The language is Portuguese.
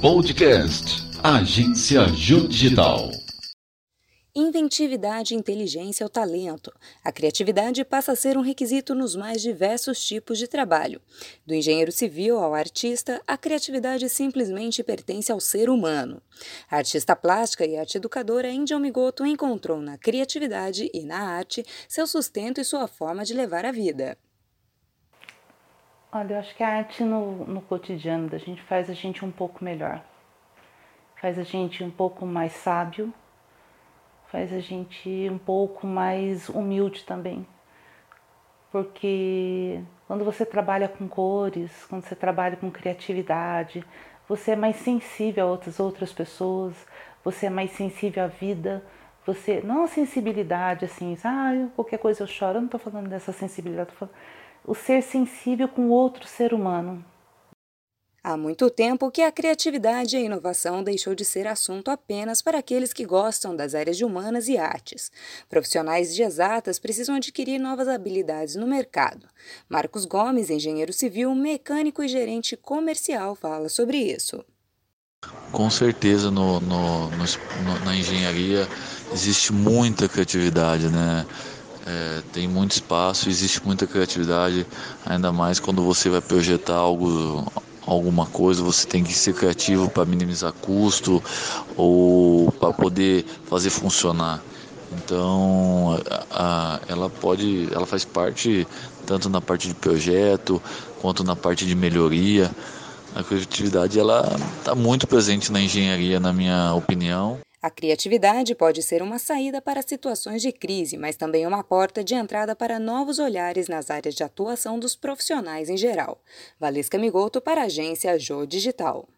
Podcast Agência Jô Digital. Inventividade, inteligência ou talento. A criatividade passa a ser um requisito nos mais diversos tipos de trabalho. Do engenheiro civil ao artista, a criatividade simplesmente pertence ao ser humano. A artista plástica e arte educadora Índia Migoto encontrou na criatividade e na arte seu sustento e sua forma de levar a vida. Olha, eu acho que a arte no, no cotidiano da gente faz a gente um pouco melhor. Faz a gente um pouco mais sábio faz a gente um pouco mais humilde também. Porque quando você trabalha com cores, quando você trabalha com criatividade, você é mais sensível a outras outras pessoas, você é mais sensível à vida, você não a sensibilidade assim, ah, qualquer coisa eu choro, eu não estou falando dessa sensibilidade, tô falando o ser sensível com outro ser humano, Há muito tempo que a criatividade e a inovação deixou de ser assunto apenas para aqueles que gostam das áreas de humanas e artes. Profissionais de exatas precisam adquirir novas habilidades no mercado. Marcos Gomes, engenheiro civil, mecânico e gerente comercial, fala sobre isso. Com certeza no, no, no, na engenharia existe muita criatividade, né? É, tem muito espaço, existe muita criatividade, ainda mais quando você vai projetar algo, alguma coisa, você tem que ser criativo para minimizar custo ou para poder fazer funcionar. Então, a, a, ela pode, ela faz parte tanto na parte de projeto quanto na parte de melhoria. A criatividade ela está muito presente na engenharia, na minha opinião. A criatividade pode ser uma saída para situações de crise, mas também uma porta de entrada para novos olhares nas áreas de atuação dos profissionais em geral. Valesca Migoto para a agência Jô Digital.